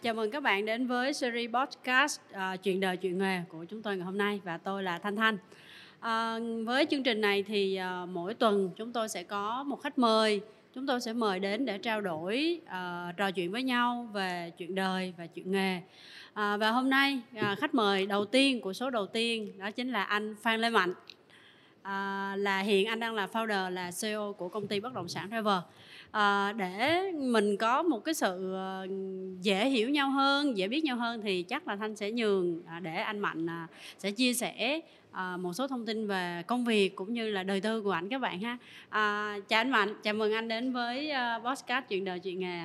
Chào mừng các bạn đến với series podcast uh, chuyện đời chuyện nghề của chúng tôi ngày hôm nay và tôi là Thanh Thanh. Uh, với chương trình này thì uh, mỗi tuần chúng tôi sẽ có một khách mời. Chúng tôi sẽ mời đến để trao đổi uh, trò chuyện với nhau về chuyện đời và chuyện nghề. Uh, và hôm nay uh, khách mời đầu tiên của số đầu tiên đó chính là anh Phan Lê Mạnh. Uh, là hiện anh đang là founder là CEO của công ty bất động sản Travel à, để mình có một cái sự ờ, dễ hiểu nhau hơn dễ biết nhau hơn thì chắc là thanh sẽ nhường à, để anh mạnh à, sẽ chia sẻ à, một số thông tin về công việc cũng như là đời tư của anh các bạn ha. À, chào anh mạnh chào mừng anh đến với uh, podcast chuyện đời chuyện nghề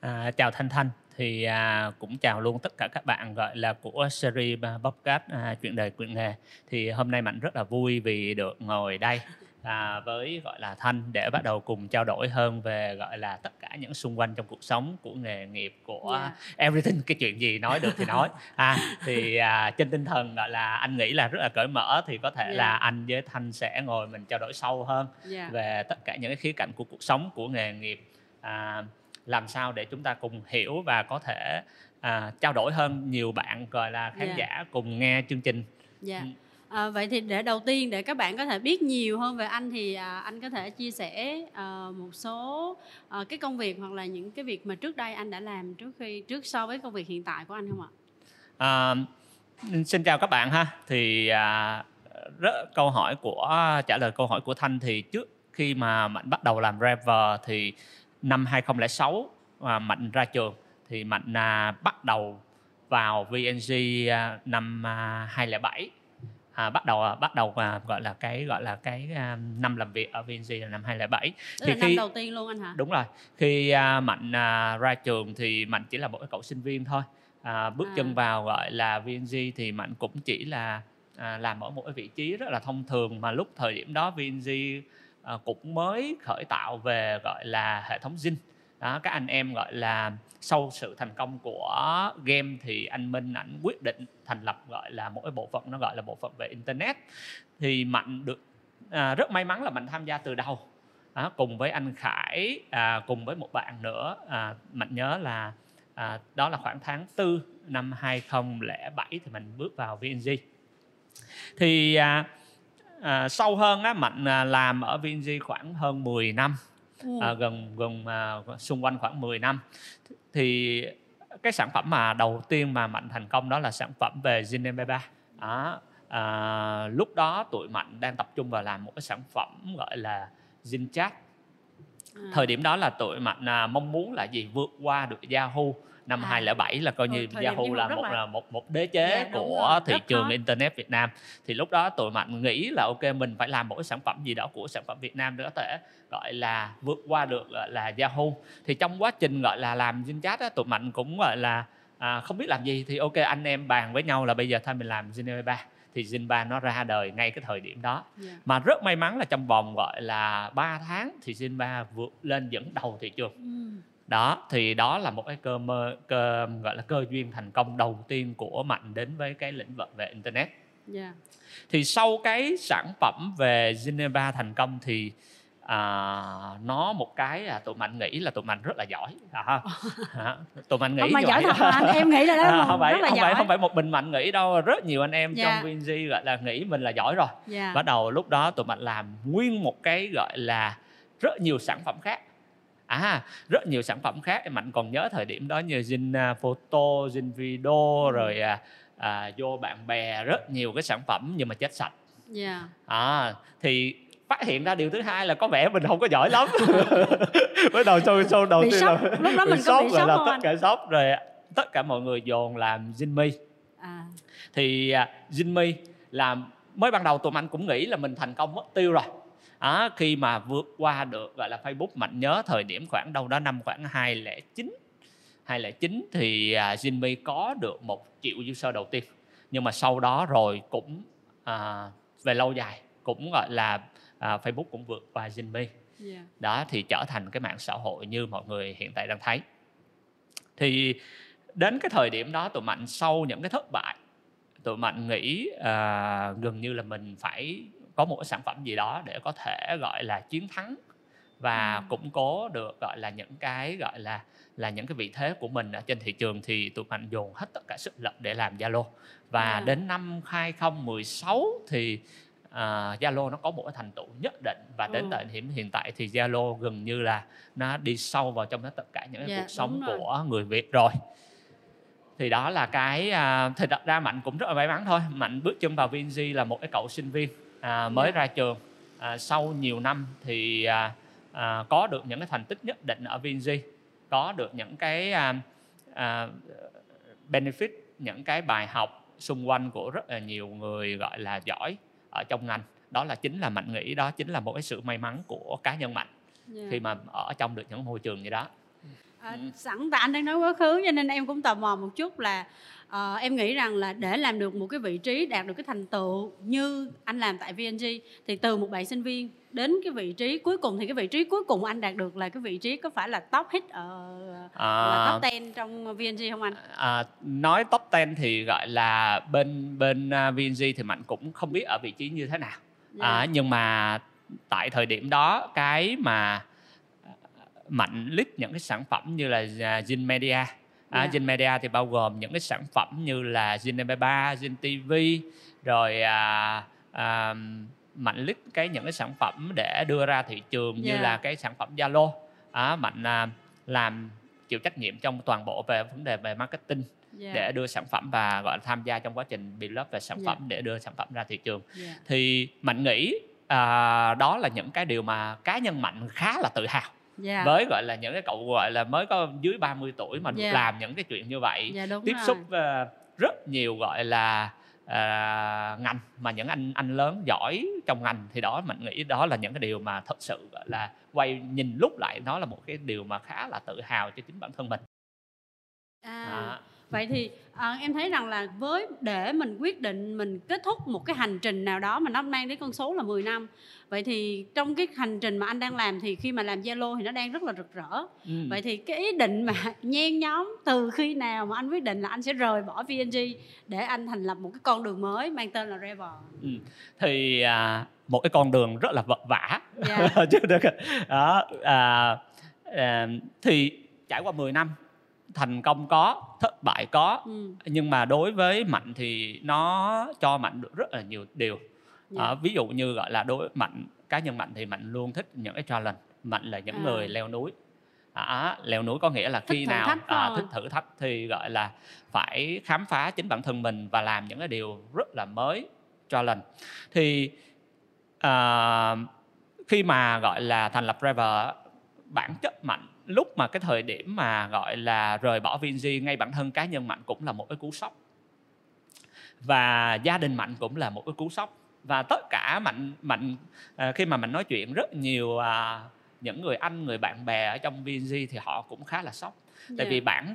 à, chào thanh thanh. Thì à, cũng chào luôn tất cả các bạn gọi là của series à, podcast à, chuyện đời chuyện nghề. Thì hôm nay mạnh rất là vui vì được ngồi đây à, với gọi là thanh để bắt đầu cùng trao đổi hơn về gọi là tất cả những xung quanh trong cuộc sống của nghề nghiệp của yeah. Dạ. everything cái chuyện gì nói được thì nói à thì à, trên tinh thần gọi là anh nghĩ là rất là cởi mở thì có thể yeah. là dạ. anh với thanh sẽ ngồi mình trao đổi sâu hơn yeah. Dạ. về tất cả những cái khía cạnh của cuộc sống của nghề nghiệp à, làm sao để chúng ta cùng hiểu và có thể à, trao đổi hơn nhiều bạn gọi là khán yeah. giả cùng nghe chương trình yeah. À, vậy thì để đầu tiên để các bạn có thể biết nhiều hơn về anh thì à, anh có thể chia sẻ à, một số à, cái công việc hoặc là những cái việc mà trước đây anh đã làm trước khi trước so với công việc hiện tại của anh không ạ? À, xin chào các bạn ha. Thì à, rất câu hỏi của trả lời câu hỏi của Thanh thì trước khi mà Mạnh bắt đầu làm rapper thì năm 2006 mà Mạnh ra trường thì Mạnh à, bắt đầu vào VNG à, năm à, 2007 à, bắt đầu bắt đầu à, gọi là cái gọi là cái à, năm làm việc ở VNG là năm 2007 Tức thì là khi, năm đầu tiên luôn anh hả? Đúng rồi. Khi à, Mạnh à, ra trường thì Mạnh chỉ là một cái cậu sinh viên thôi. À, bước à. chân vào gọi là VNG thì Mạnh cũng chỉ là à, làm ở một cái vị trí rất là thông thường mà lúc thời điểm đó VNG à, cũng mới khởi tạo về gọi là hệ thống Zin đó các anh em gọi là sau sự thành công của game thì anh Minh ảnh quyết định thành lập gọi là một cái bộ phận nó gọi là bộ phận về internet. Thì mạnh được à, rất may mắn là mạnh tham gia từ đầu. Đó, cùng với anh Khải à, cùng với một bạn nữa à, mạnh nhớ là à, đó là khoảng tháng 4 năm 2007 thì mình bước vào VNG thì à, à, sâu hơn á mạnh à, làm ở VNG khoảng hơn 10 năm à, gần gần à, xung quanh khoảng 10 năm. Thì cái sản phẩm mà đầu tiên mà mạnh thành công đó là sản phẩm về Zin MP3 đó. À, lúc đó tụi mạnh đang tập trung vào làm một cái sản phẩm gọi là Zin Chat. À. thời điểm đó là tụi mạnh à, mong muốn là gì? Vượt qua được Yahoo năm à. 2007 là coi như ừ, Yahoo là một là một một đế chế yeah, dạ, của rồi. thị rất trường khó. internet Việt Nam thì lúc đó tụi mạnh nghĩ là ok mình phải làm một cái sản phẩm gì đó của sản phẩm Việt Nam để có thể gọi là vượt qua được gọi là Yahoo thì trong quá trình gọi là làm Zin chat á, tụi mạnh cũng gọi là à, không biết làm gì thì ok anh em bàn với nhau là bây giờ thôi mình làm Zin 3 thì Zin 3 nó ra đời ngay cái thời điểm đó yeah. Dạ. mà rất may mắn là trong vòng gọi là 3 tháng thì Zin 3 vượt lên dẫn đầu thị trường mm đó thì đó là một cái cơ mơ cơ gọi là cơ duyên thành công đầu tiên của mạnh đến với cái lĩnh vực về internet yeah. Dạ. thì sau cái sản phẩm về Geneva thành công thì à, nó một cái à, tụi mạnh nghĩ là tụi mạnh rất là giỏi à, à, tụi mạnh nghĩ không mà giỏi, thật anh em nghĩ là đó à, không phải rất là không giỏi. phải không phải một mình mạnh nghĩ đâu rất nhiều anh em yeah. trong dạ. VNG gọi là nghĩ mình là giỏi rồi yeah. Dạ. bắt đầu lúc đó tụi mạnh làm nguyên một cái gọi là rất nhiều sản phẩm khác à rất nhiều sản phẩm khác em mạnh còn nhớ thời điểm đó như Zin uh, photo Zin video ừ. rồi à, à, vô bạn bè rất nhiều cái sản phẩm nhưng mà chết sạch yeah. Dạ. à thì phát hiện ra điều thứ hai là có vẻ mình không có giỏi lắm mới đầu show show đầu tiên là lúc đó mình sốc là tất cả sốc rồi tất cả mọi người dồn làm Jinmi à. thì uh, Jinmi làm mới ban đầu tụi anh cũng nghĩ là mình thành công mất tiêu rồi à, khi mà vượt qua được gọi là Facebook mạnh nhớ thời điểm khoảng đâu đó năm khoảng 2009 2009 thì uh, Jinmi có được một triệu user đầu tiên. Nhưng mà sau đó rồi cũng à, về lâu dài cũng gọi là à, Facebook cũng vượt qua Jinmi yeah. Đó thì trở thành cái mạng xã hội như mọi người hiện tại đang thấy. Thì đến cái thời điểm đó tụi mạnh sau những cái thất bại tụi mạnh nghĩ à, gần như là mình phải có một cái sản phẩm gì đó để có thể gọi là chiến thắng và Ừ. củng cố được gọi là những cái gọi là là những cái vị thế của mình ở trên thị trường thì tụi mình dồn hết tất cả sức lực để làm Zalo và Yeah. đến năm 2016 thì à, Zalo nó có một cái thành tựu nhất định và đến Ừ. thời điểm hiện tại thì Zalo gần như là nó đi sâu vào trong tất cả những cái Dạ, cuộc sống của người Việt rồi thì đó là cái à, thì thật ra mạnh cũng rất là may mắn thôi mạnh bước chân vào VNG là một cái cậu sinh viên à, mới ra trường à, sau nhiều năm thì à, à, có được những cái thành tích nhất định ở VNG có được những cái à, à, benefit những cái bài học xung quanh của rất là nhiều người gọi là giỏi ở trong ngành đó là chính là mạnh nghĩ đó chính là một cái sự may mắn của cá nhân mạnh Dạ. khi mà ở trong được những môi trường như đó À, Ừ. sẵn tại anh đang nói quá khứ cho nên em cũng tò mò một chút là ờ, em nghĩ rằng là để làm được một cái vị trí đạt được cái thành tựu như anh làm tại VNG thì từ một bạn sinh viên đến cái vị trí cuối cùng thì cái vị trí cuối cùng anh đạt được là cái vị trí có phải là top hit ở là à, top 10 trong VNG không anh? à, nói top 10 thì gọi là bên bên uh, VNG thì mạnh cũng không biết ở vị trí như thế nào Dạ. à, nhưng mà tại thời điểm đó cái mà à, mạnh list những cái sản phẩm như là à, Zin Media à, Dạ. Zin Media thì bao gồm những cái sản phẩm như là Zin MP3, Zin TV rồi à, à, mạnh list cái những cái sản phẩm để đưa ra thị trường như Dạ. là cái sản phẩm Zalo à, mạnh à, làm chịu trách nhiệm trong toàn bộ về vấn đề về marketing Dạ. để đưa sản phẩm và gọi là tham gia trong quá trình build về sản phẩm để đưa sản phẩm ra thị trường Dạ. thì mạnh nghĩ à, đó là những cái điều mà cá nhân mạnh khá là tự hào Dạ. với gọi là những cái cậu gọi là mới có dưới 30 tuổi mà Dạ. làm những cái chuyện như vậy Dạ đúng tiếp rồi. xúc à, rất nhiều gọi là à, ngành mà những anh anh lớn giỏi trong ngành thì đó mạnh nghĩ đó là những cái điều mà thật sự gọi là quay nhìn lúc lại nó là một cái điều mà khá là tự hào cho chính bản thân mình À, à, vậy thì à, em thấy rằng là với để mình quyết định mình kết thúc một cái hành trình nào đó mà nó mang đến con số là 10 năm vậy thì trong cái hành trình mà anh đang làm thì khi mà làm Zalo thì nó đang rất là rực rỡ ừ. vậy thì cái ý định mà nhen nhóm từ khi nào mà anh quyết định là anh sẽ rời bỏ VNG để anh thành lập một cái con đường mới mang tên là Revel Ừ. thì à, một cái con đường rất là vật vả Dạ. chứ được đó à, à, thì trải qua 10 năm thành công có thất bại có ừ. nhưng mà đối với mạnh thì nó cho mạnh được rất là nhiều điều Dạ. à, ví dụ như gọi là đối mạnh cá nhân mạnh thì mạnh luôn thích những cái challenge mạnh là những À. người leo núi à, leo núi có nghĩa là khi nào à, thích thử thách thì gọi là phải khám phá chính bản thân mình và làm những cái điều rất là mới challenge thì à, khi mà gọi là thành lập Rever bản chất mạnh lúc mà cái thời điểm mà gọi là rời bỏ VNG ngay bản thân cá nhân mạnh cũng là một cái cú sốc. Và gia đình mạnh cũng là một cái cú sốc. Và tất cả mạnh mạnh à, khi mà mình nói chuyện rất nhiều à, những người anh người bạn bè ở trong VNG thì họ cũng khá là sốc. Tại Dạ. vì bản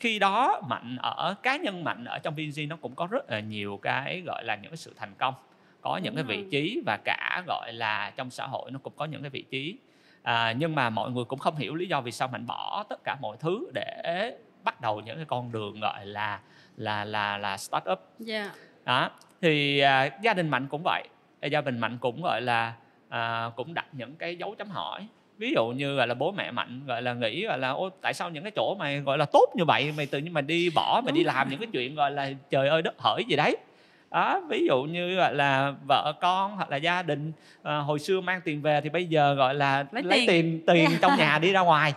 khi đó mạnh ở cá nhân mạnh ở trong VNG nó cũng có rất là nhiều cái gọi là những cái sự thành công. Có những Đúng cái vị trí và cả gọi là trong xã hội nó cũng có những cái vị trí à, nhưng mà mọi người cũng không hiểu lý do vì sao mạnh bỏ tất cả mọi thứ để bắt đầu những cái con đường gọi là là là là start up Dạ. đó thì à, gia đình mạnh cũng vậy gia đình mạnh cũng gọi là à, cũng đặt những cái dấu chấm hỏi ví dụ như gọi là bố mẹ mạnh gọi là nghĩ gọi là ô tại sao những cái chỗ mày gọi là tốt như vậy mày tự nhiên mày đi bỏ mày Đúng đi rồi. làm những cái chuyện gọi là trời ơi đất hỡi gì đấy đó ví dụ như gọi là vợ con hoặc là gia đình à, hồi xưa mang tiền về thì bây giờ gọi là Lấy lấy, tiền. tiền tiền trong nhà đi ra ngoài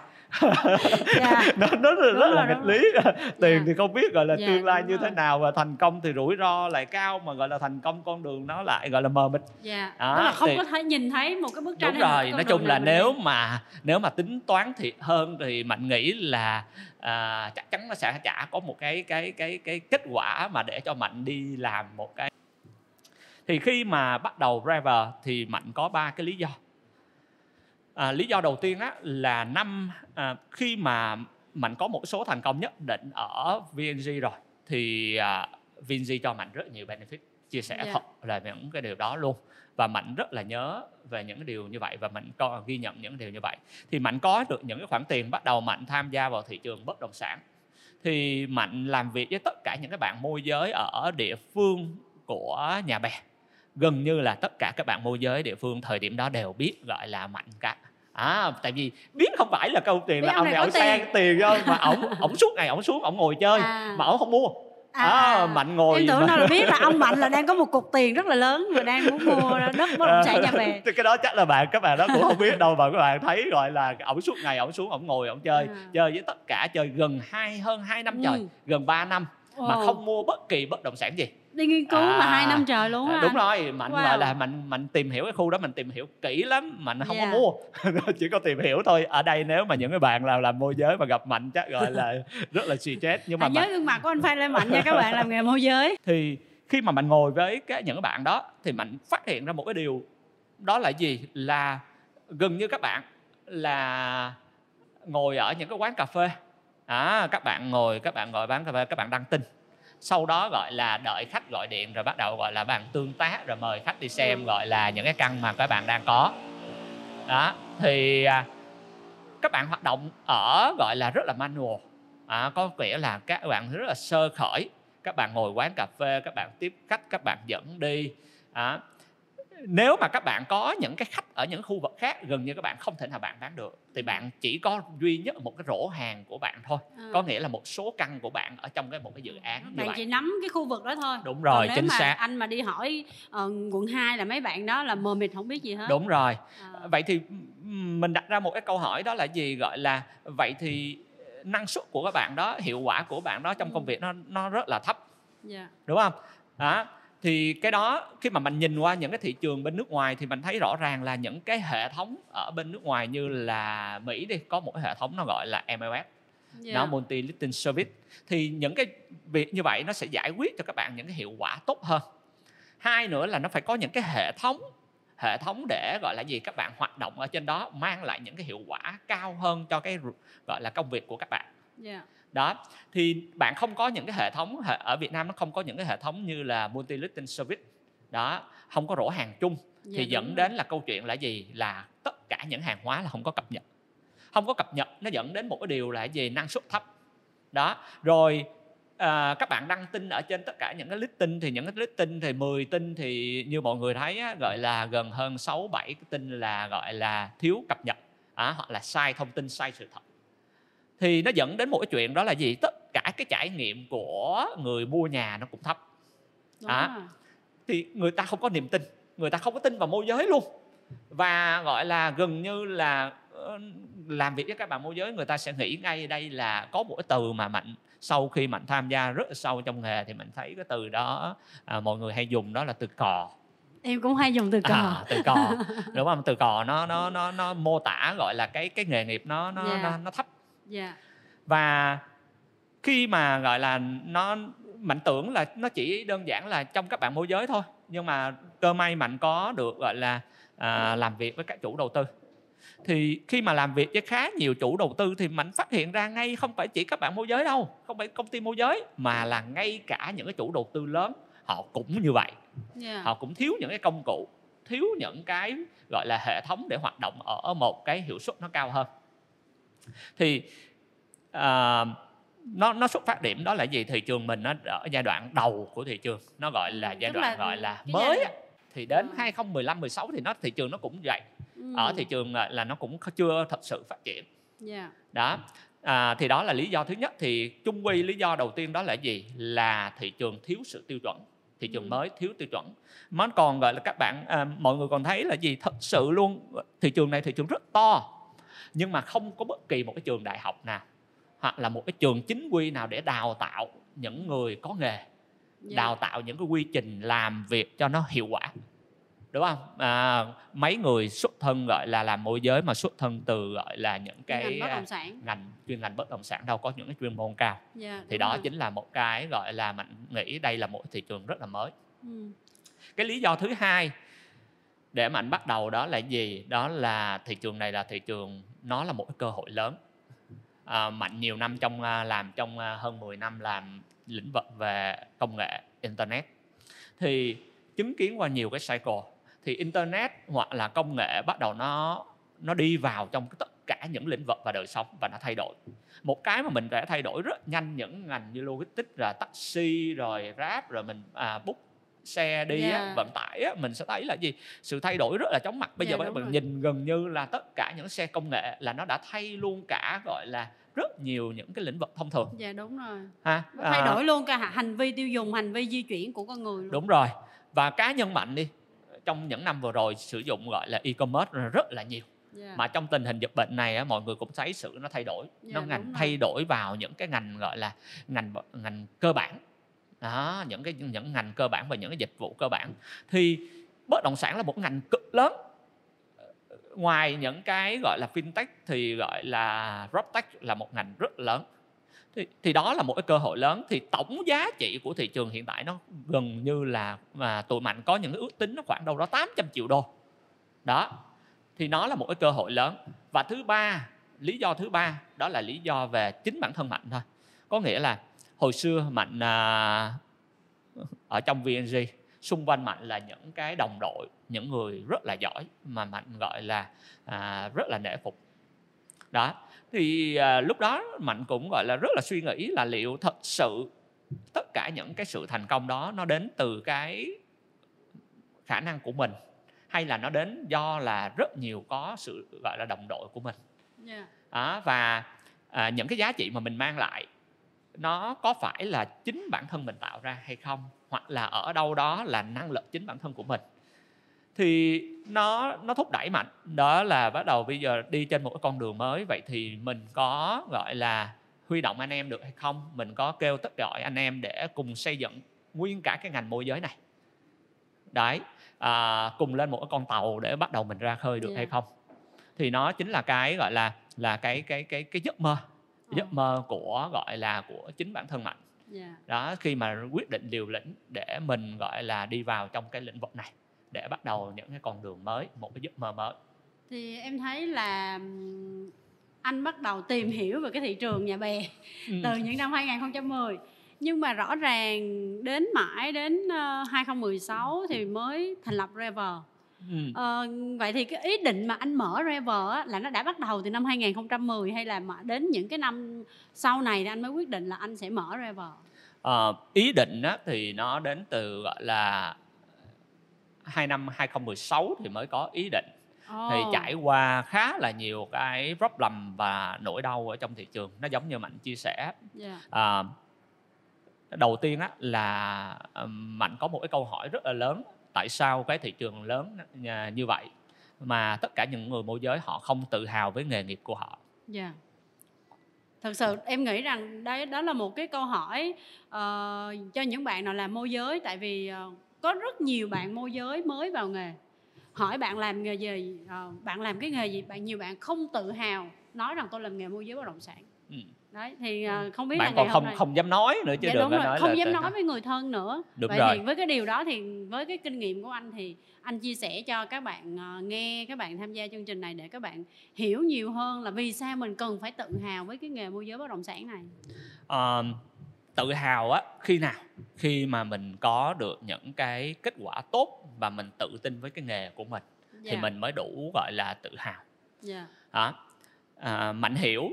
Dạ. nó nó rất, Đúng rất là nghịch lý tiền Dạ. thì không biết gọi là Dạ, tương lai như thế rồi. nào và thành công thì rủi ro lại cao mà gọi là thành công con đường nó lại gọi là mờ mịt Dạ. Đó, là không thì- có thể nhìn thấy một cái bức tranh đúng rồi nói chung là mình nếu mà nếu mà tính toán thiệt hơn thì mạnh nghĩ là à, chắc chắn nó sẽ chả có một cái cái cái cái kết quả mà để cho mạnh đi làm một cái thì khi mà bắt đầu Rever thì mạnh có ba cái lý do à, lý do đầu tiên á là năm à, khi mà mạnh có một số thành công nhất định ở VNG rồi thì à, VNG cho mạnh rất nhiều benefit chia sẻ Dạ. thật là những cái điều đó luôn. Và mạnh rất là nhớ về những cái điều như vậy và mạnh có ghi nhận những điều như vậy. Thì mạnh có được những cái khoản tiền bắt đầu mạnh tham gia vào thị trường bất động sản. Thì mạnh làm việc với tất cả những cái bạn môi giới ở địa phương của nhà bè. Gần như là tất cả các bạn môi giới địa phương thời điểm đó đều biết gọi là mạnh cả à tại vì biết không phải là câu tiền Biết là ông này ông sang tiền. thôi mà ổng ổng suốt ngày ổng xuống ổng ngồi chơi À. mà ổng không mua À, à, mạnh ngồi em tưởng mà- đâu là biết là ông mạnh là đang có một cục tiền rất là lớn và đang muốn mua đất bất động sản nhà Thì cái đó chắc là bạn các bạn đó cũng không biết đâu mà các bạn thấy gọi là ổng suốt ngày ổng xuống ổng ngồi ổng chơi À. chơi với tất cả chơi gần hai hơn 2 năm trời Ừ. gần 3 năm mà Ồ. không mua bất kỳ bất động sản gì đi nghiên cứu mà À. hai năm trời luôn À, á đúng anh. rồi mạnh Wow. gọi là mạnh mạnh tìm hiểu cái khu đó mình tìm hiểu kỹ lắm mạnh không Yeah. có mua chỉ có tìm hiểu thôi ở đây nếu mà những cái bạn nào làm môi giới mà gặp mạnh chắc gọi là rất là stress nhưng mà Hãy nhớ gương mặt của anh Phan Lê Mạnh nha các bạn làm nghề môi giới thì khi mà mạnh ngồi với cái những cái bạn đó thì mạnh phát hiện ra một cái điều đó là gì là gần như các bạn là ngồi ở những cái quán cà phê à, các bạn ngồi các bạn ngồi bán cà phê các bạn đăng tin sau đó gọi là đợi khách gọi điện rồi bắt đầu gọi là bạn tương tác rồi mời khách đi xem Ừ. gọi là những cái căn mà các bạn đang có. Đó thì à, các bạn hoạt động ở gọi là rất là manual. À, có nghĩa là các bạn rất là sơ khởi. Các bạn ngồi quán cà phê các bạn tiếp khách các bạn dẫn đi. À, nếu mà các bạn có những cái khách ở những khu vực khác gần như các bạn không thể nào bạn bán được thì bạn chỉ có duy nhất một cái rổ hàng của bạn thôi. À. có nghĩa là một số căn của bạn ở trong cái một cái dự án như bạn vậy. chỉ nắm cái khu vực đó thôi. Đúng Còn rồi nếu chính mà xác. anh mà đi hỏi ờ, quận 2 là mấy bạn đó là mờ mịt không biết gì hết. Đúng rồi. À. vậy thì mình đặt ra một cái câu hỏi đó là gì? Gọi là vậy thì năng suất của các bạn đó hiệu quả của bạn đó trong Ừ. công việc nó nó rất là thấp. Dạ. đúng không? Đó thì cái đó khi mà mình nhìn qua những cái thị trường bên nước ngoài thì mình thấy rõ ràng là những cái hệ thống ở bên nước ngoài như là Mỹ đi có một cái hệ thống nó gọi là MLS Dạ. nó multi listing service thì những cái việc như vậy nó sẽ giải quyết cho các bạn những cái hiệu quả tốt hơn hai nữa là nó phải có những cái hệ thống hệ thống để gọi là gì các bạn hoạt động ở trên đó mang lại những cái hiệu quả cao hơn cho cái gọi là công việc của các bạn Dạ. Đó thì bạn không có những cái hệ thống ở Việt Nam nó không có những cái hệ thống như là multi listing service. Đó không có rổ hàng chung. Dạ, thì dẫn rồi. đến là câu chuyện là gì? Là tất cả những hàng hóa là không có cập nhật. Không có cập nhật nó dẫn đến một cái điều là gì? Năng suất thấp. Đó rồi à, các bạn đăng tin ở trên tất cả những cái listing thì những cái listing thì 10 tin thì như mọi người thấy á, gọi là gần hơn 6 7 cái tin là gọi là thiếu cập nhật. À, hoặc là sai thông tin sai sự thật thì nó dẫn đến một cái chuyện đó là gì? Tất cả cái trải nghiệm của người mua nhà nó cũng thấp. Đúng À. rồi. thì người ta không có niềm tin người ta không có tin vào môi giới luôn. Và gọi là gần như là ờ, làm việc với các bạn môi giới người ta sẽ nghĩ ngay đây là có một cái từ mà mạnh sau khi mạnh tham gia rất là sâu trong nghề thì mình thấy cái từ đó à, mọi người hay dùng đó là từ cò. Em cũng hay dùng từ cò. À, từ cò. Đúng không? Từ cò nó nó nó nó mô tả gọi là cái cái nghề nghiệp nó nó Yeah. nó, nó thấp dạ và khi mà gọi là nó mạnh tưởng là nó chỉ đơn giản là trong các bạn môi giới thôi nhưng mà cơ may mạnh có được gọi là à, làm việc với các chủ đầu tư. Thì khi mà làm việc với khá nhiều chủ đầu tư thì mạnh phát hiện ra ngay không phải chỉ các bạn môi giới đâu không phải công ty môi giới mà là ngay cả những cái chủ đầu tư lớn họ cũng như vậy. Dạ họ cũng thiếu những cái công cụ thiếu những cái gọi là hệ thống để hoạt động ở một cái hiệu suất nó cao hơn thì à, nó nó xuất phát điểm đó là gì? Thị trường mình nó ở giai đoạn đầu của thị trường nó gọi là giai Tức đoạn là gọi là mới giai- thì đến Ờ. 2015 16 thì nó thị trường nó cũng vậy. Ừ. ở thị trường là, là nó cũng chưa thật sự phát triển. Dạ. Đó. À, thì đó là lý do thứ nhất. Thì chung quy lý do đầu tiên đó là gì? Là thị trường thiếu sự tiêu chuẩn. Thị trường Ừ. mới thiếu tiêu chuẩn. Mà còn gọi là các bạn à, mọi người còn thấy là gì? Thật sự luôn thị trường này thị trường rất to nhưng mà không có bất kỳ một cái trường đại học nào hoặc là một cái trường chính quy nào để đào tạo những người có nghề dạ. đào tạo những cái quy trình làm việc cho nó hiệu quả đúng không à, mấy người xuất thân gọi là làm môi giới mà xuất thân từ gọi là những cái ngành bất à, động sản ngành chuyên ngành bất động sản đâu có những cái chuyên môn cao dạ thì đó rồi. chính là một cái gọi là mình nghĩ đây là một thị trường rất là mới ừ. cái lý do thứ hai để mạnh bắt đầu đó là gì? Đó là thị trường này là thị trường nó là một cái cơ hội lớn. À, mạnh nhiều năm trong à, làm trong à, hơn 10 năm làm lĩnh vực về công nghệ internet. Thì chứng kiến qua nhiều cái cycle thì internet hoặc là công nghệ bắt đầu nó nó đi vào trong tất cả những lĩnh vực và đời sống và nó thay đổi. Một cái mà mình đã thay đổi rất nhanh những ngành như logistics là taxi rồi grab rồi mình à, book xe đi á, Yeah. vận tải á, mình sẽ thấy là gì? Sự thay đổi rất là chóng mặt. Bây Dạ, giờ các đúng bạn rồi. nhìn gần như là tất cả những xe công nghệ là nó đã thay luôn cả gọi là rất nhiều những cái lĩnh vực thông thường. Dạ đúng rồi. Ha Nó thay À, đổi luôn cả hành vi tiêu dùng hành vi di chuyển của con người luôn. Đúng rồi. Và cá nhân mạnh đi trong những năm vừa rồi sử dụng gọi là e-commerce rất là nhiều. Dạ. mà trong tình hình dịch bệnh này á, mọi người cũng thấy sự nó thay đổi Dạ, nó ngành thay đổi vào những cái ngành gọi là ngành ngành cơ bản đó những cái những ngành cơ bản và những cái dịch vụ cơ bản. Thì bất động sản là một ngành cực lớn. Ngoài những cái gọi là fintech thì gọi là proptech là một ngành rất lớn. Thì, thì đó là một cái cơ hội lớn. Thì tổng giá trị của thị trường hiện tại nó gần như là mà tụi mạnh có những cái ước tính nó khoảng đâu đó 800 triệu đô. Đó thì nó là một cái cơ hội lớn. Và thứ ba lý do thứ ba đó là lý do về chính bản thân mạnh thôi. Có nghĩa là hồi xưa mạnh à, ở trong VNG xung quanh mạnh là những cái đồng đội những người rất là giỏi mà mạnh gọi là à, rất là nể phục đó thì à, lúc đó mạnh cũng gọi là rất là suy nghĩ là liệu thật sự tất cả những cái sự thành công đó nó đến từ cái khả năng của mình hay là nó đến do là rất nhiều có sự gọi là đồng đội của mình Dạ. đó, và à, những cái giá trị mà mình mang lại nó có phải là chính bản thân mình tạo ra hay không hoặc là ở đâu đó là năng lực chính bản thân của mình. Thì nó nó thúc đẩy mạnh. Đó là bắt đầu bây giờ đi trên một cái con đường mới. Vậy thì mình có gọi là huy động anh em được hay không? Mình có kêu tất gọi anh em để cùng xây dựng nguyên cả cái ngành môi giới này. Đấy à, cùng lên một cái con tàu để bắt đầu mình ra khơi được Dạ. hay không? Thì nó chính là cái gọi là là cái cái cái cái giấc mơ. Giấc mơ của gọi là của chính bản thân mạnh. Dạ. đó khi mà quyết định liều lĩnh để mình gọi là đi vào trong cái lĩnh vực này để bắt đầu những cái con đường mới một cái giấc mơ mới. Thì em thấy là anh bắt đầu tìm hiểu về cái thị trường nhà bè Ừ. từ những năm 2010 nhưng mà rõ ràng đến mãi đến ờ, 2016 thì mới thành lập Rever Ừ. Ờ, vậy thì cái ý định mà anh mở Rever á, là nó đã bắt đầu từ năm 2010 hay là mà đến những cái năm sau này thì anh mới quyết định là anh sẽ mở Rever Ờ, ý định á, thì nó đến từ gọi là hai năm 2016 thì mới có ý định Ồ. thì trải qua khá là nhiều cái problem và nỗi đau ở trong thị trường nó giống như mạnh chia sẻ Dạ. à, đầu tiên á là mạnh có một cái câu hỏi rất là lớn tại sao cái thị trường lớn nhà- như vậy mà tất cả những người môi giới họ không tự hào với nghề nghiệp của họ Dạ. Thật sự em nghĩ rằng đấy đó là một cái câu hỏi ờ, cho những bạn nào làm môi giới tại vì ờ, có rất nhiều bạn môi giới mới vào nghề. Hỏi bạn làm nghề gì, ờ, bạn làm cái nghề gì, bạn nhiều bạn không tự hào nói rằng tôi làm nghề môi giới bất động sản. Ừ. Đấy thì ờ, không biết bạn là còn không nay không dám nói nữa chứ dạ đừng đúng nói không là dám nói với người thân nữa. Đúng Vậy rồi. thì với cái điều đó thì với cái kinh nghiệm của anh thì anh chia sẻ cho các bạn ờ, nghe các bạn tham gia chương trình này để các bạn hiểu nhiều hơn là vì sao mình cần phải tự hào với cái nghề môi giới bất động sản này. Ờ, tự hào á khi nào? Khi mà mình có được những cái kết quả tốt và mình tự tin với cái nghề của mình thì Dạ, mình mới đủ gọi là tự hào. Dạ, đó. À, mạnh hiểu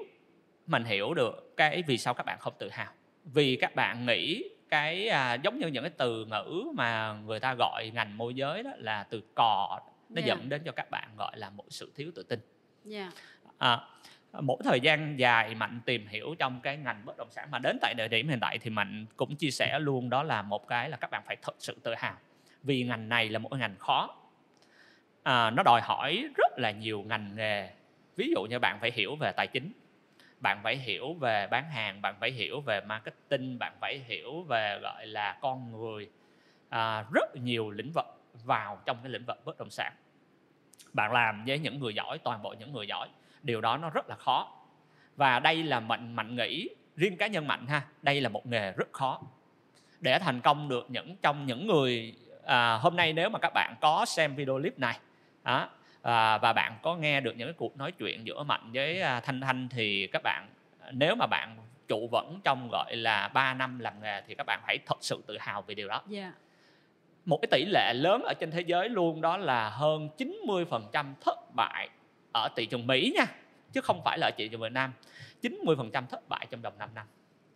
mình hiểu được cái vì sao các bạn không tự hào. Vì các bạn nghĩ cái à, giống như những cái từ ngữ mà người ta gọi ngành môi giới đó là từ cò nó Dạ. dẫn đến cho các bạn gọi là một sự thiếu tự tin. Dạ, à, mỗi thời gian dài mạnh tìm hiểu trong cái ngành bất động sản mà đến tại thời điểm hiện tại thì mạnh cũng chia sẻ luôn đó là một cái là các bạn phải thật sự tự hào. Vì ngành này là một ngành khó. À, nó đòi hỏi rất là nhiều ngành nghề. Ví dụ như bạn phải hiểu về tài chính bạn phải hiểu về bán hàng bạn phải hiểu về marketing bạn phải hiểu về gọi là con người à, rất nhiều lĩnh vực vào trong cái lĩnh vực bất động sản. Bạn làm với những người giỏi toàn bộ những người giỏi điều đó nó rất là khó. Và đây là mạnh mạnh nghĩ riêng cá nhân mạnh ha đây là một nghề rất khó. Để thành công được những trong những người à, hôm nay nếu mà các bạn có xem video clip này đó, à, và bạn có nghe được những cái cuộc nói chuyện giữa mạnh với à, thanh thanh thì các bạn nếu mà bạn trụ vững trong gọi là 3 năm làm nghề thì các bạn hãy thật sự tự hào về điều đó. Dạ, một cái tỷ lệ lớn ở trên thế giới luôn đó là hơn 90% thất bại ở thị trường Mỹ nha chứ không phải là ở thị trường Việt Nam. 90% thất bại trong vòng 5 năm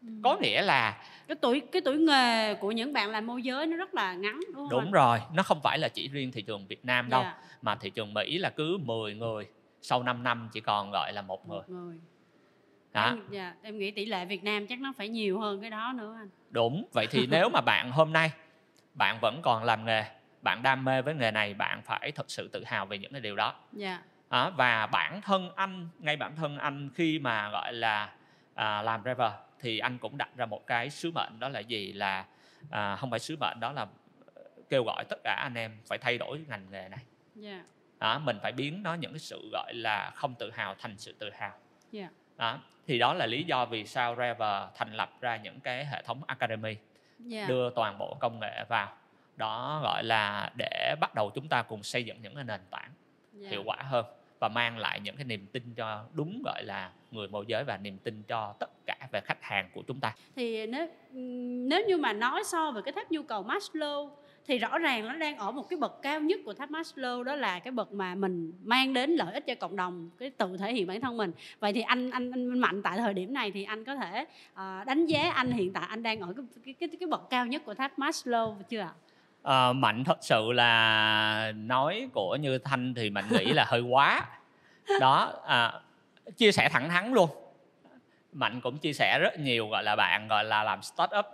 Ừ. có nghĩa là cái tuổi cái tuổi nghề của những bạn làm môi giới nó rất là ngắn đúng không đúng anh? rồi nó không phải là chỉ riêng thị trường Việt Nam đâu Dạ, mà thị trường Mỹ là cứ 10 người sau 5 năm chỉ còn gọi là một người. Một người. Đó. Em, dạ, em nghĩ tỷ lệ Việt Nam chắc nó phải nhiều hơn cái đó nữa anh. Đúng vậy thì nếu mà bạn hôm nay bạn vẫn còn làm nghề bạn đam mê với nghề này bạn phải thật sự tự hào về những cái điều đó. Dạ. Đó, và bản thân anh ngay bản thân anh khi mà gọi là à, làm driver thì anh cũng đặt ra một cái sứ mệnh đó là gì? Là à, không phải sứ mệnh đó là kêu gọi tất cả anh em phải thay đổi ngành nghề này. Dạ. Đó, mình phải biến nó những cái sự gọi là không tự hào thành sự tự hào. Dạ. Đó thì đó là lý do vì sao Rever thành lập ra những cái hệ thống academy. Dạ. Đưa toàn bộ công nghệ vào. Đó gọi là để bắt đầu chúng ta cùng xây dựng những cái nền tảng dạ. hiệu quả hơn và mang lại những cái niềm tin cho đúng gọi là người môi giới và niềm tin cho tất cả về khách hàng của chúng ta. Thì nếu nếu như mà nói so về cái tháp nhu cầu Maslow thì rõ ràng nó đang ở một cái bậc cao nhất của tháp Maslow đó là cái bậc mà mình mang đến lợi ích cho cộng đồng cái tự thể hiện bản thân mình. Vậy thì anh anh anh mạnh tại thời điểm này thì anh có thể uh, đánh giá anh hiện tại anh đang ở cái cái cái, cái bậc cao nhất của tháp Maslow chưa ạ? Ờ, mạnh thật sự là nói của như thanh thì mạnh nghĩ là hơi quá. Đó à, chia sẻ thẳng thắn luôn. Mạnh cũng chia sẻ rất nhiều gọi là bạn gọi là làm startup.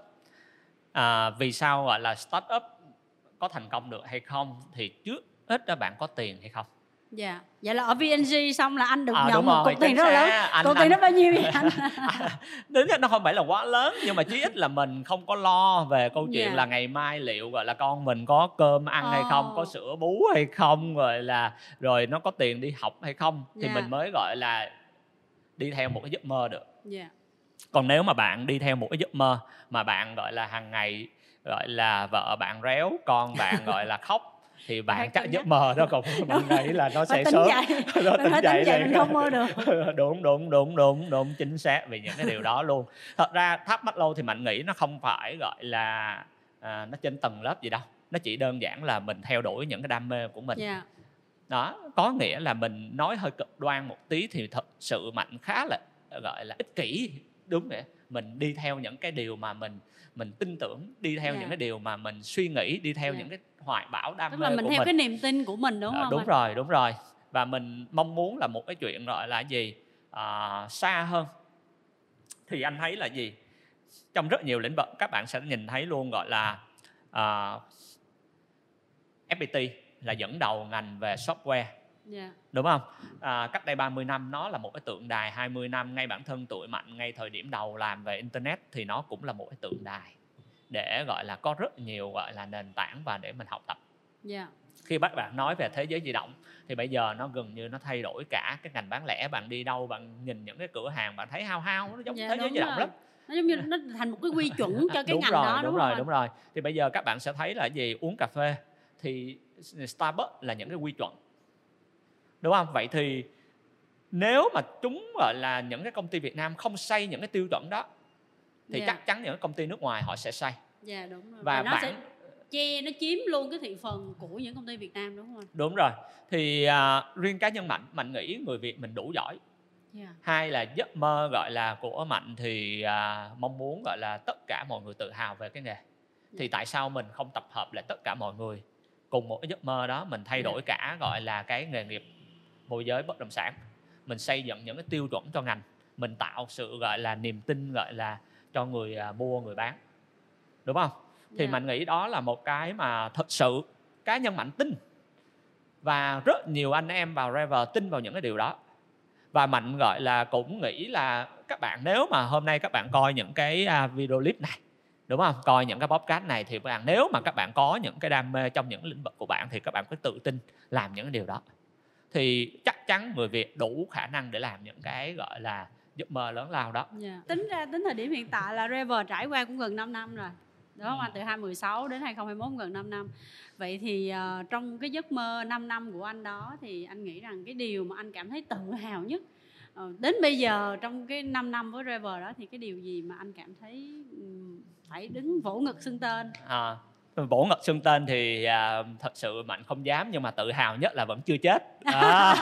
À, vì sao gọi là startup có thành công được hay không? Thì trước hết là bạn có tiền hay không? Dạ vậy là ở VNG xong là anh được À, nhận một cục tiền rất là lớn. Anh- cục tiền đó bao nhiêu vậy anh đến nó không phải là quá lớn nhưng mà chí ít là mình không có lo về câu chuyện Dạ. là ngày mai liệu gọi là con mình có cơm ăn hay không có sữa bú hay không rồi là rồi nó có tiền đi học hay không thì Dạ. mình mới gọi là đi theo một cái giấc mơ được dạ còn nếu mà bạn đi theo một cái giấc mơ mà bạn gọi là hàng ngày gọi là vợ bạn réo con bạn gọi là khóc thì bạn chắc giấc mơ đó cũng mình nghĩ là nó sẽ sớm nó tính dậy mình không mơ được. đúng đúng đúng đúng đúng chính xác về những cái điều đó luôn. Thật ra tháp Maslow thì mạnh nghĩ nó không phải gọi là à, nó trên tầng lớp gì đâu. Nó chỉ đơn giản là mình theo đuổi những cái đam mê của mình. Dạ. Đó có nghĩa là mình nói hơi cực đoan một tí thì thật sự mạnh khá là gọi là ích kỷ đúng vậy mình đi theo những cái điều mà mình mình tin tưởng đi theo Dạ. những cái điều mà mình suy nghĩ đi theo Dạ. những cái hoài bão đam tức mê là mình của theo mình cái niềm tin của mình đúng Ờ, không đúng anh? rồi đúng rồi và mình mong muốn là một cái chuyện gọi là gì à, xa hơn thì anh thấy là gì trong rất nhiều lĩnh vực các bạn sẽ nhìn thấy luôn gọi là à, FPT là dẫn đầu ngành về software dạ. Đúng không? À, cách đây 30 năm nó là một cái tượng đài 20 năm ngay bản thân tụi mạnh ngay thời điểm đầu làm về internet thì nó cũng là một cái tượng đài để gọi là có rất nhiều gọi là nền tảng và để mình học tập. Dạ. Khi các bạn nói về thế giới di động thì bây giờ nó gần như nó thay đổi cả cái ngành bán lẻ bạn đi đâu bạn nhìn những cái cửa hàng bạn thấy hao hao nó giống Dạ, thế giới di động rồi. lắm. Nó giống như nó thành một cái quy chuẩn cho cái đúng ngành rồi đó đúng, đúng, rồi không? đúng rồi. Thì bây giờ các bạn sẽ thấy là gì? Uống cà phê. Thì Starbucks là những cái quy chuẩn đúng không? Vậy thì nếu mà chúng gọi là những cái công ty Việt Nam không xây những cái tiêu chuẩn đó thì Dạ. chắc chắn những cái công ty nước ngoài họ sẽ xây. Dạ đúng rồi. Và nó bạn sẽ che nó chiếm luôn cái thị phần của những công ty Việt Nam đúng không anh? đúng rồi. Thì à, riêng cá nhân mạnh mạnh nghĩ người Việt mình đủ giỏi. Dạ. Hai là giấc mơ gọi là của mạnh thì à, mong muốn gọi là tất cả mọi người tự hào về cái nghề. Thì tại sao mình không tập hợp lại tất cả mọi người cùng một cái giấc mơ đó mình thay đổi cả gọi là cái nghề nghiệp môi giới bất động sản. Mình xây dựng những cái tiêu chuẩn cho ngành. Mình tạo sự gọi là niềm tin gọi là cho người à, mua người bán. Đúng không? Thì Dạ. mạnh nghĩ đó là một cái mà thật sự cá nhân mạnh tin. Và rất nhiều anh em vào Rever tin vào những cái điều đó. Và mạnh gọi là cũng nghĩ là các bạn nếu mà hôm nay các bạn coi những cái à, video clip này đúng không? Coi những cái podcast này thì các bạn nếu mà các bạn có những cái đam mê trong những lĩnh vực của bạn thì các bạn cứ tự tin làm những cái điều đó thì chắc chắn người Việt đủ khả năng để làm những cái gọi là giấc mơ lớn lao đó Dạ. Tính ra tính thời điểm hiện tại là Rever trải qua cũng gần 5 năm rồi. Đúng không Ừ. anh? Từ 2016 đến 2021 gần 5 năm. Vậy thì ờ, trong cái giấc mơ 5 năm của anh đó thì anh nghĩ rằng cái điều mà anh cảm thấy tự hào nhất ờ, đến bây giờ trong cái 5 năm với Rever đó thì cái điều gì mà anh cảm thấy phải đứng vỗ ngực xưng tên? à, vỗ ngực xưng tên thì à, thật sự mạnh không dám nhưng mà tự hào nhất là vẫn chưa chết à.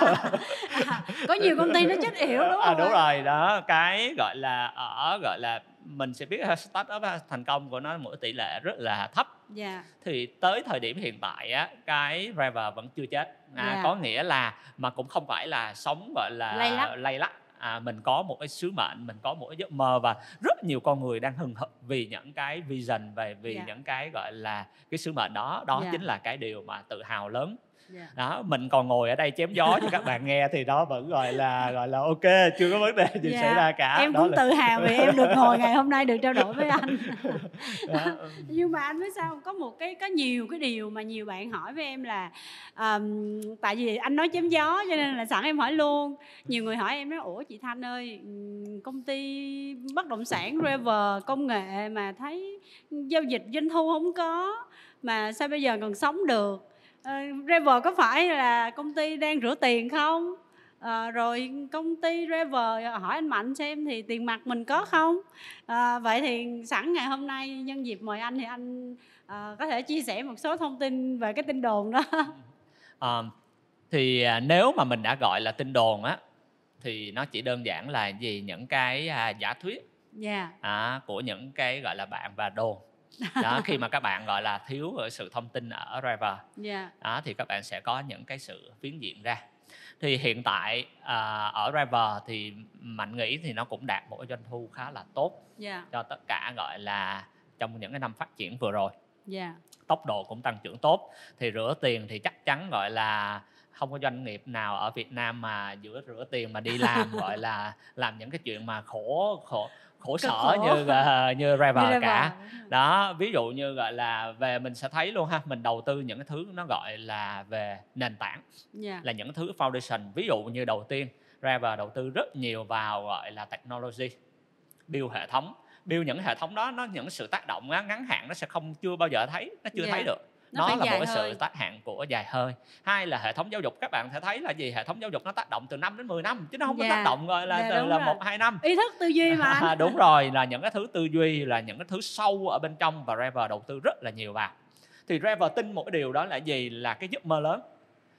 Có nhiều công ty nó chết yểu đúng à, không? đúng anh? rồi đó cái gọi là ở gọi là mình sẽ biết là startup á, thành công của nó một tỷ lệ rất là thấp dạ thì tới thời điểm hiện tại á cái driver vẫn chưa chết à, Dạ. có nghĩa là mà cũng không phải là sống gọi là Lay lắc. lay lắc à, mình có một cái sứ mệnh mình có một cái giấc mơ và rất nhiều con người đang hừng hực vì những cái vision về vì Dạ. những cái gọi là cái sứ mệnh đó đó Dạ. chính là cái điều mà tự hào lớn dạ. Đó mình còn ngồi ở đây chém gió cho các bạn nghe thì đó vẫn gọi là gọi là ok chưa có vấn đề gì Dạ, xảy ra cả. Em đó cũng là, tự hào vì em được ngồi ngày hôm nay được trao đổi với anh. Đó, nhưng mà anh biết sao có một cái có nhiều cái điều mà nhiều bạn hỏi với em là um, tại vì anh nói chém gió cho nên là sẵn em hỏi luôn. Nhiều người hỏi em nói ủa chị Thanh ơi công ty bất động sản Rever công nghệ mà thấy giao dịch doanh thu không có mà sao bây giờ còn sống được uh, Rever có phải là công ty đang rửa tiền không Ờ, rồi công ty Rever hỏi anh Mạnh xem thì tiền mặt mình có không À, vậy thì sẵn ngày hôm nay nhân dịp mời anh thì anh à, có thể chia sẻ một số thông tin về cái tin đồn đó. Ờ, thì à, nếu mà mình đã gọi là tin đồn á thì nó chỉ đơn giản là gì những cái à, giả thuyết Dạ. à, của những cái gọi là bạn và đồn đó khi mà các bạn gọi là thiếu ở sự thông tin ở driver Dạ. đó thì các bạn sẽ có những cái sự phiến diện ra thì hiện tại à, ở driver thì mạnh nghĩ thì nó cũng đạt một cái doanh thu khá là tốt Dạ. cho tất cả gọi là trong những cái năm phát triển vừa rồi Dạ. tốc độ cũng tăng trưởng tốt thì rửa tiền thì chắc chắn gọi là không có doanh nghiệp nào ở Việt Nam mà giữa rửa tiền mà đi làm gọi là làm những cái chuyện mà khổ khổ khổ Cực sở khổ. như uh, như Như cả đó ví dụ như gọi là về mình sẽ thấy luôn ha mình đầu tư những cái thứ nó gọi là về nền tảng Dạ. là những thứ foundation ví dụ như đầu tiên Driver đầu tư rất nhiều vào gọi là technology build hệ thống build những hệ thống đó nó những sự tác động ngắn hạn nó sẽ không chưa bao giờ thấy nó chưa Dạ. thấy được Nó nó, là một cái hơi. sự tác hạn của dài hơi. Hai là hệ thống giáo dục. Các bạn sẽ thấy là gì? Hệ thống giáo dục nó tác động từ 5 đến 10 năm chứ nó không có Dạ. tác động gọi là Dạ, từ là một hai năm. Ý thức tư duy mà. À, đúng rồi là những cái thứ tư duy là những cái thứ sâu ở bên trong và Rever đầu tư rất là nhiều vào. Thì Rever tin một cái điều đó là gì? Là cái giấc mơ lớn.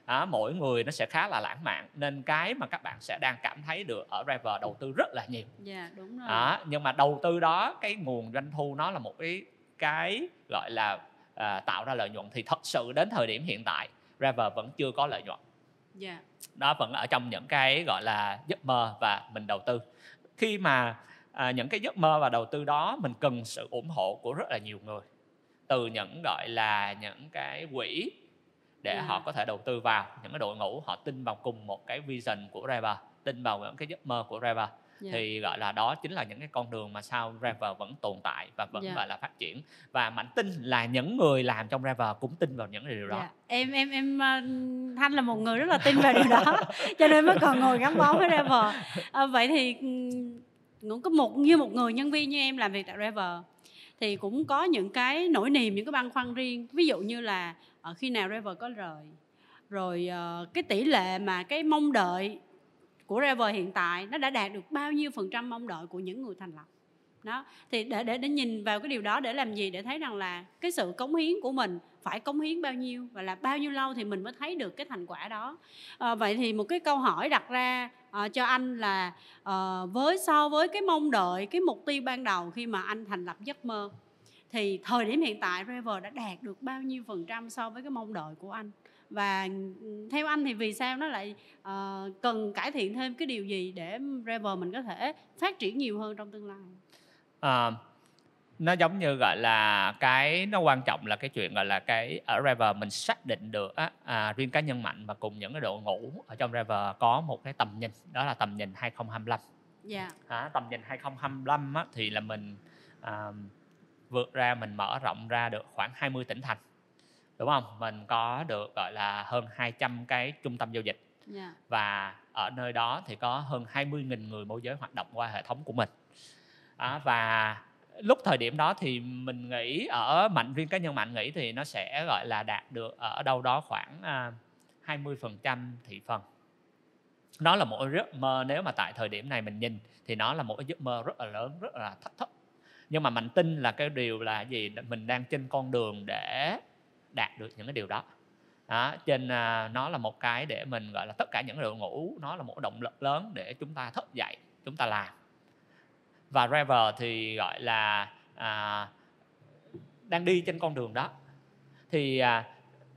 À, mỗi người nó sẽ khá là lãng mạn nên cái mà các bạn sẽ đang cảm thấy được ở Rever đầu tư rất là nhiều. Dạ đúng rồi. đó nhưng mà đầu tư đó cái nguồn doanh thu nó là một cái cái gọi là à, tạo ra lợi nhuận thì thật sự đến thời điểm hiện tại Rever vẫn chưa có lợi nhuận Dạ. đó vẫn ở trong những cái gọi là giấc mơ và mình đầu tư khi mà à, những cái giấc mơ và đầu tư đó mình cần sự ủng hộ của rất là nhiều người từ những gọi là những cái quỹ để Yeah. họ có thể đầu tư vào những cái đội ngũ họ tin vào cùng một cái vision của Rever tin vào những cái giấc mơ của Rever Dạ. thì gọi là đó chính là những cái con đường mà sao Rever vẫn tồn tại và vẫn Dạ. gọi là phát triển và mạnh tin là những người làm trong Rever cũng tin vào những điều đó Dạ. Em em em ờ, Thanh là một người rất là tin vào điều đó cho nên mới còn ngồi gắn bó với Rever. Ờ, vậy thì cũng có một như một người nhân viên như em làm việc tại Rever thì cũng có những cái nỗi niềm những cái băn khoăn riêng ví dụ như là ờ, khi nào Rever có rời rồi ờ, cái tỷ lệ mà cái mong đợi của Rever hiện tại nó đã đạt được bao nhiêu phần trăm mong đợi của những người thành lập. Đó thì để để để nhìn vào cái điều đó để làm gì? Để thấy rằng là cái sự cống hiến của mình phải cống hiến bao nhiêu và là bao nhiêu lâu thì mình mới thấy được cái thành quả đó. À, vậy thì một cái câu hỏi đặt ra à, cho anh là à, với so với cái mong đợi cái mục tiêu ban đầu khi mà anh thành lập giấc mơ thì thời điểm hiện tại Rever đã đạt được bao nhiêu phần trăm so với cái mong đợi của anh? Và theo anh thì vì sao nó lại ờ, cần cải thiện thêm cái điều gì để Rever mình có thể phát triển nhiều hơn trong tương lai? À, nó giống như gọi là cái nó quan trọng là cái chuyện gọi là cái ở Rever mình xác định được á, à, riêng cá nhân mạnh và cùng những cái đội ngũ ở trong Rever có một cái tầm nhìn đó là tầm nhìn 2025 dạ. À, tầm nhìn 2025 á, thì là mình à, vượt ra mình mở rộng ra được khoảng 20 tỉnh thành đúng không? Mình có được gọi là hơn 200 cái trung tâm giao dịch. Dạ. Và ở nơi đó thì có hơn 20.000 người môi giới hoạt động qua hệ thống của mình. À, và lúc thời điểm đó thì mình nghĩ ở mạnh riêng cá nhân mạnh nghĩ thì nó sẽ gọi là đạt được ở đâu đó khoảng à, 20% thị phần. Nó là một giấc mơ nếu mà tại thời điểm này mình nhìn thì nó là một giấc mơ rất là lớn rất là thách thức. Nhưng mà mạnh tin là cái điều là gì? Mình đang trên con đường để đạt được những cái điều đó. Đó, trên à, nó là một cái để mình gọi là tất cả những đội ngũ nó là một động lực lớn để chúng ta thức dậy chúng ta làm. Và Rever thì gọi là à, đang đi trên con đường đó. Thì à,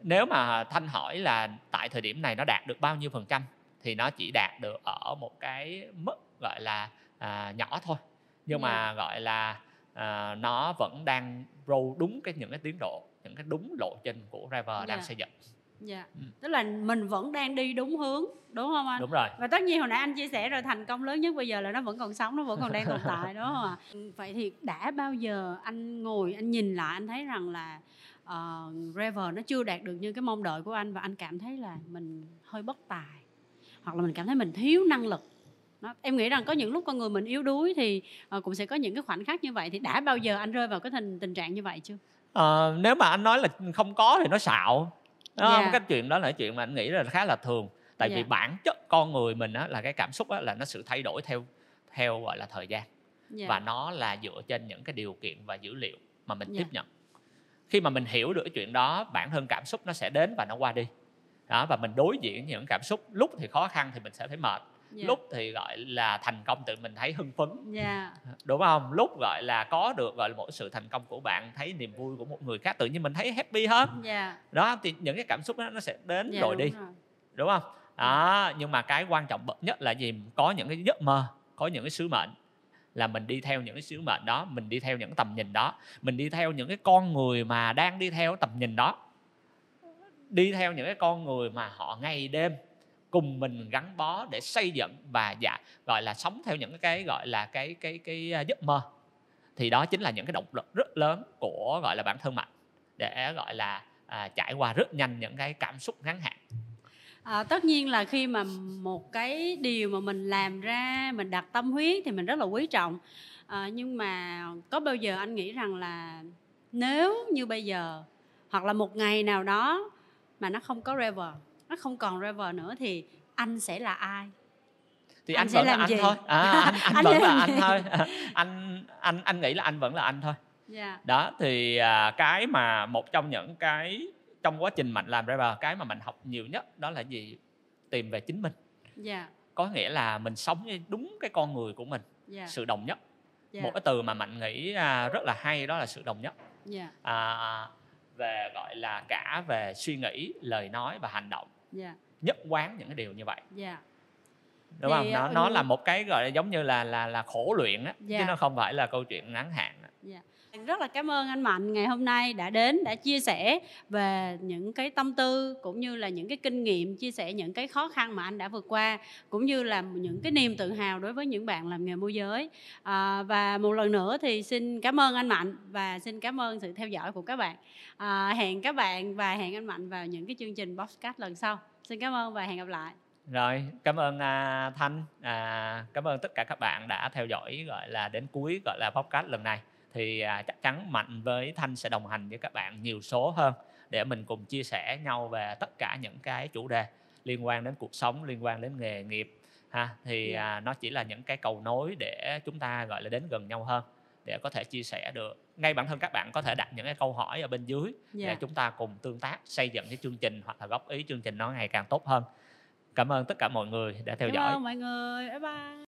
nếu mà thanh hỏi là tại thời điểm này nó đạt được bao nhiêu phần trăm thì nó chỉ đạt được ở một cái mức gọi là à, nhỏ thôi. Nhưng Dạ. mà gọi là à, nó vẫn đang roll đúng cái những cái tiến độ những cái đúng lộ trình của Rever đang Dạ. xây dựng. Dạ. Ừ. tức là mình vẫn đang đi đúng hướng đúng không anh? Đúng rồi. Và tất nhiên hồi nãy anh chia sẻ rồi thành công lớn nhất bây giờ là nó vẫn còn sống nó vẫn còn đang tồn tại đúng không ạ? Vậy thì đã bao giờ anh ngồi anh nhìn lại anh thấy rằng là uh, Rever nó chưa đạt được như cái mong đợi của anh và anh cảm thấy là mình hơi bất tài hoặc là mình cảm thấy mình thiếu năng lực? Đó. em nghĩ rằng có những lúc con người mình yếu đuối thì ờ, cũng sẽ có những cái khoảnh khắc như vậy. Thì đã bao giờ anh rơi vào cái tình tình trạng như vậy chưa Ờ, nếu mà anh nói là không có thì nó xạo Đúng không? Dạ. cái chuyện đó là chuyện mà anh nghĩ là khá là thường tại vì Dạ. bản chất con người mình á, là cái cảm xúc á, là nó sự thay đổi theo theo gọi là thời gian dạ và nó là dựa trên những cái điều kiện và dữ liệu mà mình Dạ. tiếp nhận khi mà mình hiểu được cái chuyện đó bản thân cảm xúc nó sẽ đến và nó qua đi đó và mình đối diện những cảm xúc lúc thì khó khăn thì mình sẽ thấy mệt dạ. lúc thì gọi là thành công tự mình thấy hưng phấn. Dạ. Đúng không? Lúc gọi là có được gọi là một sự thành công của bạn thấy niềm vui của một người khác tự nhiên mình thấy happy hơn dạ. Đó thì những cái cảm xúc đó nó sẽ đến dạ rồi đi. rồi. đúng không? Đó nhưng mà cái quan trọng bậc nhất là gì? Có những cái giấc mơ có những cái sứ mệnh là mình đi theo những cái sứ mệnh đó mình đi theo những tầm nhìn đó mình đi theo những cái con người mà đang đi theo tầm nhìn đó. Đi theo những cái con người mà họ ngày đêm cùng mình gắn bó để xây dựng và dạ gọi là sống theo những cái gọi là cái cái cái à, giấc mơ. Thì đó chính là những cái động lực rất lớn của gọi là bản thân mạnh để gọi là à, trải qua rất nhanh những cái cảm xúc ngắn hạn. À, tất nhiên là khi mà một cái điều mà mình làm ra mình đặt tâm huyết thì mình rất là quý trọng. À, nhưng mà có bao giờ anh nghĩ rằng là nếu như bây giờ hoặc là một ngày nào đó mà nó không có Rever nó không còn Rever nữa thì anh sẽ là ai? Thì Anh anh, sẽ vẫn là làm anh gì? thôi. À, anh, anh, Anh vẫn là anh gì? thôi. Anh anh anh nghĩ là anh vẫn là anh thôi. Dạ. Đó thì à, cái mà một trong những cái trong quá trình mạnh làm driver cái mà mình học nhiều nhất đó là gì? Tìm về chính mình. Dạ. Có nghĩa là mình sống với đúng cái con người của mình dạ. sự đồng nhất. Dạ. Một cái từ mà mạnh nghĩ à, rất là hay đó là sự đồng nhất. Dạ. À, về gọi là cả về suy nghĩ lời nói và hành động dạ nhất quán những cái điều như vậy dạ đúng Thì, không nó ừ. nó là một cái gọi là giống như là là là khổ luyện á Dạ. chứ nó không phải là câu chuyện ngắn hạn á rất là cảm ơn anh Mạnh ngày hôm nay đã đến đã chia sẻ về những cái tâm tư cũng như là những cái kinh nghiệm chia sẻ những cái khó khăn mà anh đã vượt qua cũng như là những cái niềm tự hào đối với những bạn làm nghề môi giới. À, và một lần nữa thì xin cảm ơn anh Mạnh và xin cảm ơn sự theo dõi của các bạn. À, hẹn các bạn và hẹn anh Mạnh vào những cái chương trình podcast lần sau. Xin cảm ơn và hẹn gặp lại. Rồi cảm ơn à, thanh. À, cảm ơn tất cả các bạn đã theo dõi gọi là đến cuối gọi là podcast lần này thì à, chắc chắn mạnh với thanh sẽ đồng hành với các bạn nhiều số hơn để mình cùng chia sẻ nhau về tất cả những cái chủ đề liên quan đến cuộc sống liên quan đến nghề nghiệp ha. Thì Dạ. à, nó chỉ là những cái cầu nối để chúng ta gọi là đến gần nhau hơn để có thể chia sẻ được. Ngay bản thân các bạn có thể đặt những cái câu hỏi ở bên dưới Dạ. để chúng ta cùng tương tác xây dựng cái chương trình hoặc là góp ý chương trình nó ngày càng tốt hơn. Cảm ơn tất cả mọi người đã theo cảm dõi. ơn mọi người. Bye bye